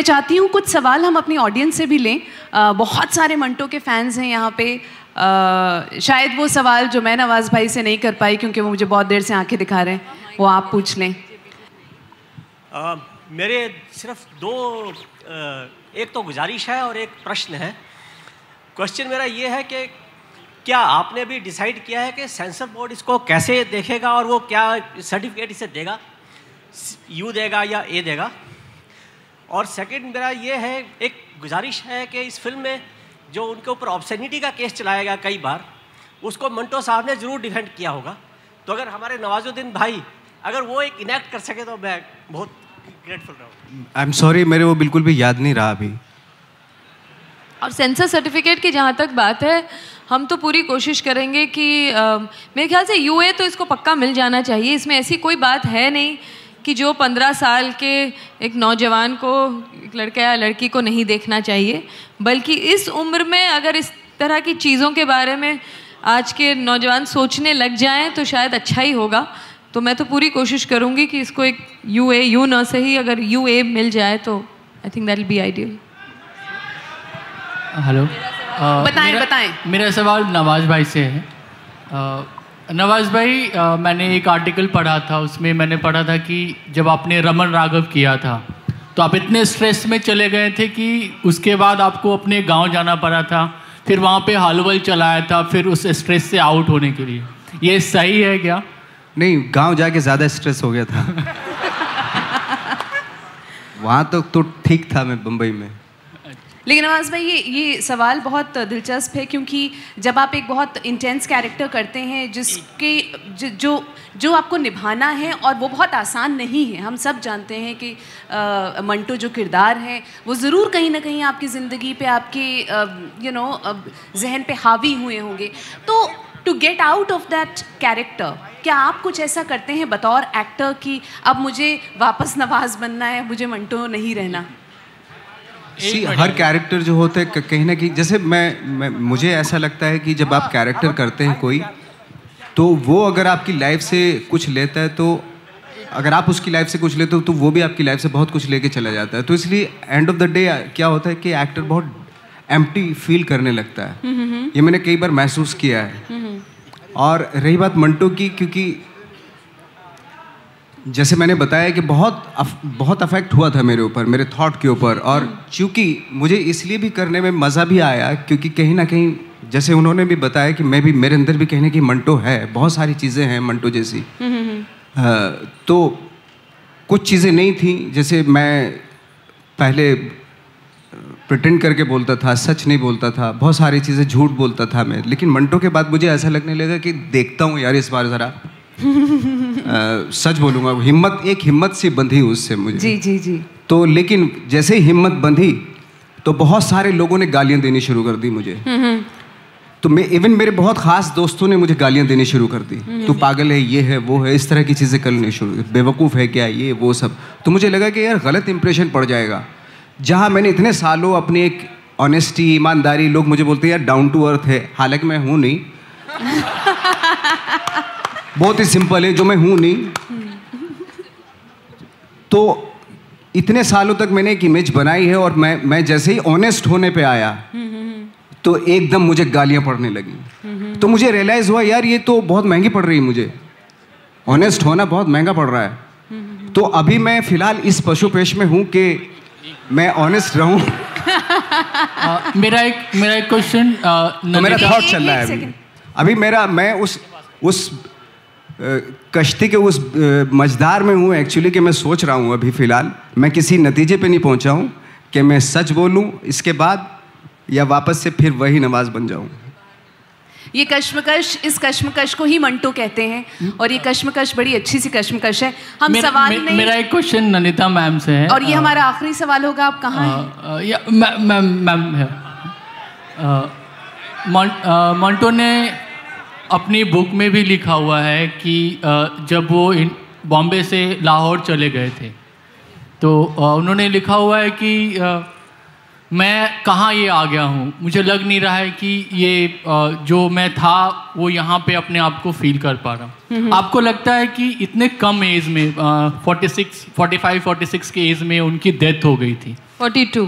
मैं चाहती हूँ कुछ सवाल हम अपनी ऑडियंस से भी लें। आ, बहुत सारे मंटो के फैंस हैं यहाँ पे। आ, शायद वो सवाल जो मैं नवाज़ भाई से नहीं कर पाई क्योंकि वो मुझे बहुत देर से आँखें दिखा रहे हैं वो आप पूछ लें। आ, मेरे सिर्फ़ दो एक तो गुजारिश है और एक प्रश्न है। क्वेश्चन मेरा ये है कि क्या आपने भी डिसाइड किया है कि सेंसर बोर्ड इसको कैसे देखेगा और वो क्या सर्टिफिकेट इसे देगा? यू देगा या ए देगा? और सेकंड मेरा ये है एक गुजारिश है कि इस फ़िल्म में जो उनके ऊपर ऑब्सेनिटी का केस चलाया गया कई बार उसको मंटो साहब ने ज़रूर डिफेंड किया होगा। तो अगर हमारे नवाजुद्दीन भाई अगर वो एक इनेक्ट कर सके तो मैं बहुत ग्रेटफुल रहूँ आई एम सॉरी मेरे वो बिल्कुल भी याद नहीं रहा अभी। और सेंसर सर्टिफिकेट की जहाँ तक बात है हम तो पूरी कोशिश करेंगे कि आ, मेरे ख्याल से यूए तो इसको पक्का मिल जाना चाहिए इसमें ऐसी कोई बात है नहीं। कि जो पंद्रह साल के एक नौजवान को एक लड़का या लड़की को नहीं देखना चाहिए बल्कि इस उम्र में अगर इस तरह की चीज़ों के बारे में आज के नौजवान सोचने लग जाएँ तो शायद अच्छा ही होगा। तो मैं तो पूरी कोशिश करूँगी कि इसको एक यू ए यू न सही अगर यू ए मिल जाए तो I think that be ideal hello बताएँ बताएँ। मेरा सवाल नवाज़ भाई से है। uh, नवाज़ भाई आ, मैंने एक आर्टिकल पढ़ा था उसमें मैंने पढ़ा था कि जब आपने रमन राघव किया था तो आप इतने स्ट्रेस में चले गए थे कि उसके बाद आपको अपने गाँव जाना पड़ा था फिर वहाँ पे हलवल चलाया था फिर उस स्ट्रेस से आउट होने के लिए। ये सही है क्या? नहीं गाँव जाके ज़्यादा स्ट्रेस हो गया था। वहाँ तो तो ठीक था मैं बम्बई में। लेकिन नवाज़ भाई ये ये सवाल बहुत दिलचस्प है क्योंकि जब आप एक बहुत इंटेंस कैरेक्टर करते हैं जिसके ज, जो जो आपको निभाना है और वो बहुत आसान नहीं है। हम सब जानते हैं कि मंटो जो किरदार है वो ज़रूर कहीं ना कहीं आपकी ज़िंदगी पे आपके यू नो जहन पे हावी हुए होंगे। तो to get out of that character क्या आप कुछ ऐसा करते हैं बतौर एक्टर कि अब मुझे वापस नवाज़ बनना है मुझे मंटो नहीं रहना? सी हर कैरेक्टर जो होते हैं कहीं ना कहीं जैसे मैं, मैं मुझे ऐसा लगता है कि जब आप कैरेक्टर करते हैं कोई तो वो अगर आपकी लाइफ से कुछ लेता है तो अगर आप उसकी लाइफ से कुछ लेते हो तो वो भी आपकी लाइफ से बहुत कुछ लेके चला जाता है। तो इसलिए एंड ऑफ़ द डे क्या होता है कि एक्टर बहुत एम्प्टी फील करने लगता है। ये मैंने कई बार महसूस किया है। और रही बात मंटो की क्योंकि जैसे मैंने बताया कि बहुत अफ, बहुत अफेक्ट हुआ था मेरे ऊपर मेरे थॉट के ऊपर और चूँकि मुझे इसलिए भी करने में मज़ा भी आया क्योंकि कहीं ना कहीं जैसे उन्होंने भी बताया कि मैं भी मेरे अंदर भी कहने की मंटो है बहुत सारी चीज़ें हैं मंटो जैसी। आ, तो कुछ चीज़ें नहीं थी जैसे मैं पहले प्रटेंड करके बोलता था सच नहीं बोलता था बहुत सारी चीज़ें झूठ बोलता था मैं लेकिन मंटो के बाद मुझे ऐसा लगने लगा कि देखता हूँ यार इस बार ज़रा। सच बोलूँगा हिम्मत एक हिम्मत सी बंधी उससे मुझे। जी जी जी। तो लेकिन जैसे ही हिम्मत बंधी तो बहुत सारे लोगों ने गालियाँ देनी शुरू कर दी मुझे। हम्म, हम्म। तो मैं इवन मेरे बहुत खास दोस्तों ने मुझे गालियाँ देनी शुरू कर दी। हम्म, तू पागल है ये है वो है इस तरह की चीज़ें करनी शुरू बेवकूफ़ है क्या ये वो सब। तो मुझे लगा कि यार गलत इंप्रेशन पड़ जाएगा। जहाँ मैंने इतने सालों अपनी एक ऑनेस्टी ईमानदारी लोग मुझे बोलते हैं यार डाउन टू अर्थ है। हालाँकि मैं हूँ नहीं। बहुत ही सिंपल है जो मैं हूँ नहीं। तो इतने सालों तक मैंने एक इमेज बनाई है और मैं मैं जैसे ही ऑनेस्ट होने पे आया तो एकदम मुझे गालियाँ पड़ने लगी। तो मुझे रियलाइज़ हुआ यार ये तो बहुत महँगी पड़ रही है मुझे। ऑनेस्ट होना बहुत महँगा पड़ रहा है। तो अभी मैं फ़िलहाल इस पशु पेश में हूँ कि मैं ऑनेस्ट रहूँ। मेरा एक मेरा एक क्वेश्चन तो मेरा थॉट चल रहा है अभी। अभी मेरा मैं उस उस कश्ती के उस मझदार में हूँ एक्चुअली कि मैं सोच रहा हूँ अभी फ़िलहाल। मैं किसी नतीजे पे नहीं पहुँचा हूँ कि मैं सच बोलूँ इसके बाद या वापस से फिर वही नवाज़ बन जाऊँ। ये कश्मकश इस कश्मकश को ही मंटो कहते हैं और ये कश्मकश बड़ी अच्छी सी कश्मकश है। हम मेरा, सवाल मे, नहीं मेरा एक क्वेश्चन ननिता मैम से है। और ये आ, हमारा आखिरी सवाल होगा आप कहाँ हैं? मैम मैम है। मंटो ने अपनी बुक में भी लिखा हुआ है कि जब वो बॉम्बे से लाहौर चले गए थे तो उन्होंने लिखा हुआ है कि मैं कहाँ ये आ गया हूँ? मुझे लग नहीं रहा है कि ये जो मैं था वो यहाँ पे अपने आप को फील कर पा रहा हूँ। आपको लगता है कि इतने कम एज में forty six forty five forty six के एज में उनकी डेथ हो गई थी? फोर्टी टू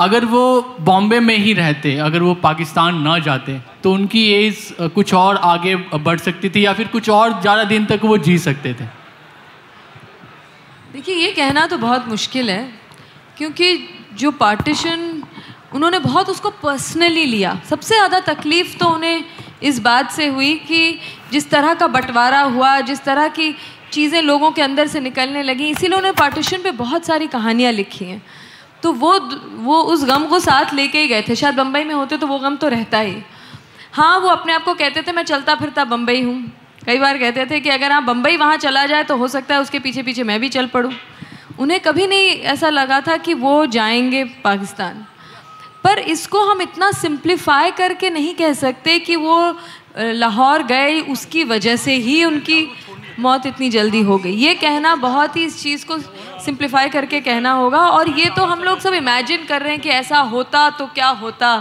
अगर वो बॉम्बे में ही रहते अगर वो पाकिस्तान ना जाते तो उनकी एज कुछ और आगे बढ़ सकती थी या फिर कुछ और ज़्यादा दिन तक वो जी सकते थे? देखिए ये कहना तो बहुत मुश्किल है क्योंकि जो पार्टीशन उन्होंने बहुत उसको पर्सनली लिया। सबसे ज़्यादा तकलीफ़ तो उन्हें इस बात से हुई कि जिस तरह का बंटवारा हुआ जिस तरह की चीज़ें लोगों के अंदर से निकलने लगी, इसीलिए उन्होंने पार्टीशन पे बहुत सारी कहानियाँ लिखी हैं। तो वो वो उस गम को साथ लेके ही गए थे। शायद बम्बई में होते तो वो गम तो रहता ही। हाँ वो अपने आप को कहते थे, मैं चलता फिरता बम्बई हूँ। कई बार कहते थे कि, अगर आप बम्बई वहाँ चला जाए तो हो सकता है उसके पीछे पीछे मैं भी चल पड़ूँ। उन्हें कभी नहीं ऐसा लगा था कि वो जाएँगे पाकिस्तान। पर इसको हम इतना सिंप्लीफाई करके नहीं कह सकते कि वो लाहौर गए उसकी वजह से ही उनकी मौत इतनी जल्दी हो गई। ये कहना बहुत ही इस चीज़ को सिंप्लीफाई करके कहना होगा और ये तो हम लोग सब इमेजिन कर रहे हैं कि ऐसा होता तो क्या होता।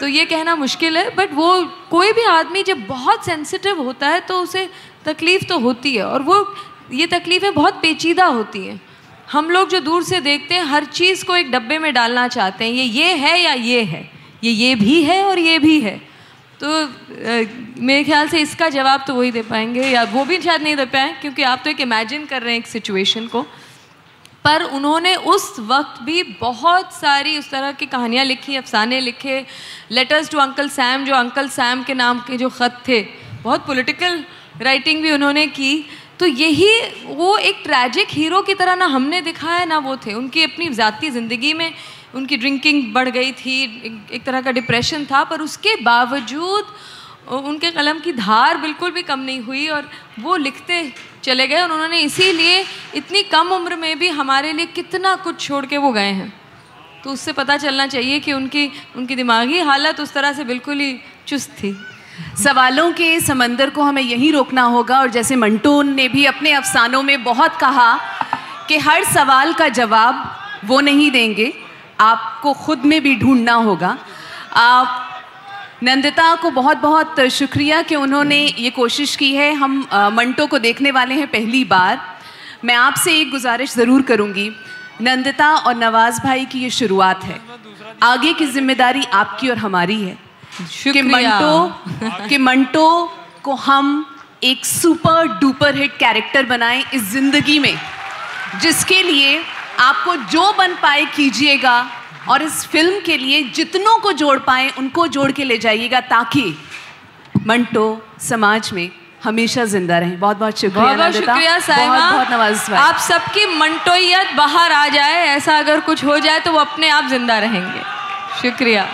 तो ये कहना मुश्किल है बट वो कोई भी आदमी जब बहुत सेंसिटिव होता है तो उसे तकलीफ़ तो होती है और वो ये तकलीफ़ें बहुत पेचीदा होती हैं। हम लोग जो दूर से देखते हैं हर चीज़ को एक डब्बे में डालना चाहते हैं ये ये है या ये है ये ये भी है और ये भी है। तो मेरे ख्याल से इसका जवाब तो वही दे पाएँगे, या वो भी शायद नहीं दे पाए, क्योंकि आप तो एक इमेजिन कर रहे हैं एक सिचुएशन को। पर उन्होंने उस वक्त भी बहुत सारी उस तरह की कहानियाँ लिखी, अफसाने लिखे लेटर्स टू अंकल सैम जो अंकल सैम के नाम के जो ख़त थे, बहुत पॉलिटिकल राइटिंग भी उन्होंने की। तो यही वो एक ट्रैजिक हीरो की तरह ना हमने दिखाया, ना वो थे। उनकी अपनी ज़ाती ज़िंदगी में उनकी ड्रिंकिंग बढ़ गई थी, एक तरह का डिप्रेशन था, पर उसके बावजूद उनके कलम की धार बिल्कुल भी कम नहीं हुई और वो लिखते चले गए और उन्होंने इसीलिए इतनी कम उम्र में भी हमारे लिए कितना कुछ छोड़ के वो गए हैं। तो उससे पता चलना चाहिए कि उनकी उनकी दिमागी हालत उस तरह से बिल्कुल ही चुस्त थी। सवालों के समंदर को हमें यहीं रोकना होगा और जैसे मंटोन ने भी अपने अफसानों में बहुत कहा कि हर सवाल का जवाब वो नहीं देंगे। आपको खुद में भी ढूंढना होगा। आप नंदिता को बहुत बहुत शुक्रिया कि उन्होंने ये कोशिश की है। हम मंटो को देखने वाले हैं पहली बार। मैं आपसे एक गुजारिश ज़रूर करूँगी। नंदिता और नवाज़ भाई की ये शुरुआत है। आगे की ज़िम्मेदारी आपकी और हमारी है। कि मंटो कि मंटो को हम एक सुपर डुपर हिट कैरेक्टर बनाएँ इस ज़िंदगी में जिसके लिए आपको जो बन पाए कीजिएगा और इस फ़िल्म के लिए जितनों को जोड़ पाए उनको जोड़ के ले जाइएगा ताकि मंटो समाज में हमेशा ज़िंदा रहे। बहुत बहुत शुक्रिया बहुत बहुत शुक्रिया साहिबा बहुत, बहुत नवाज़ आप सबकी मंटोयत बाहर आ जाए ऐसा अगर कुछ हो जाए तो वो अपने आप ज़िंदा रहेंगे। शुक्रिया।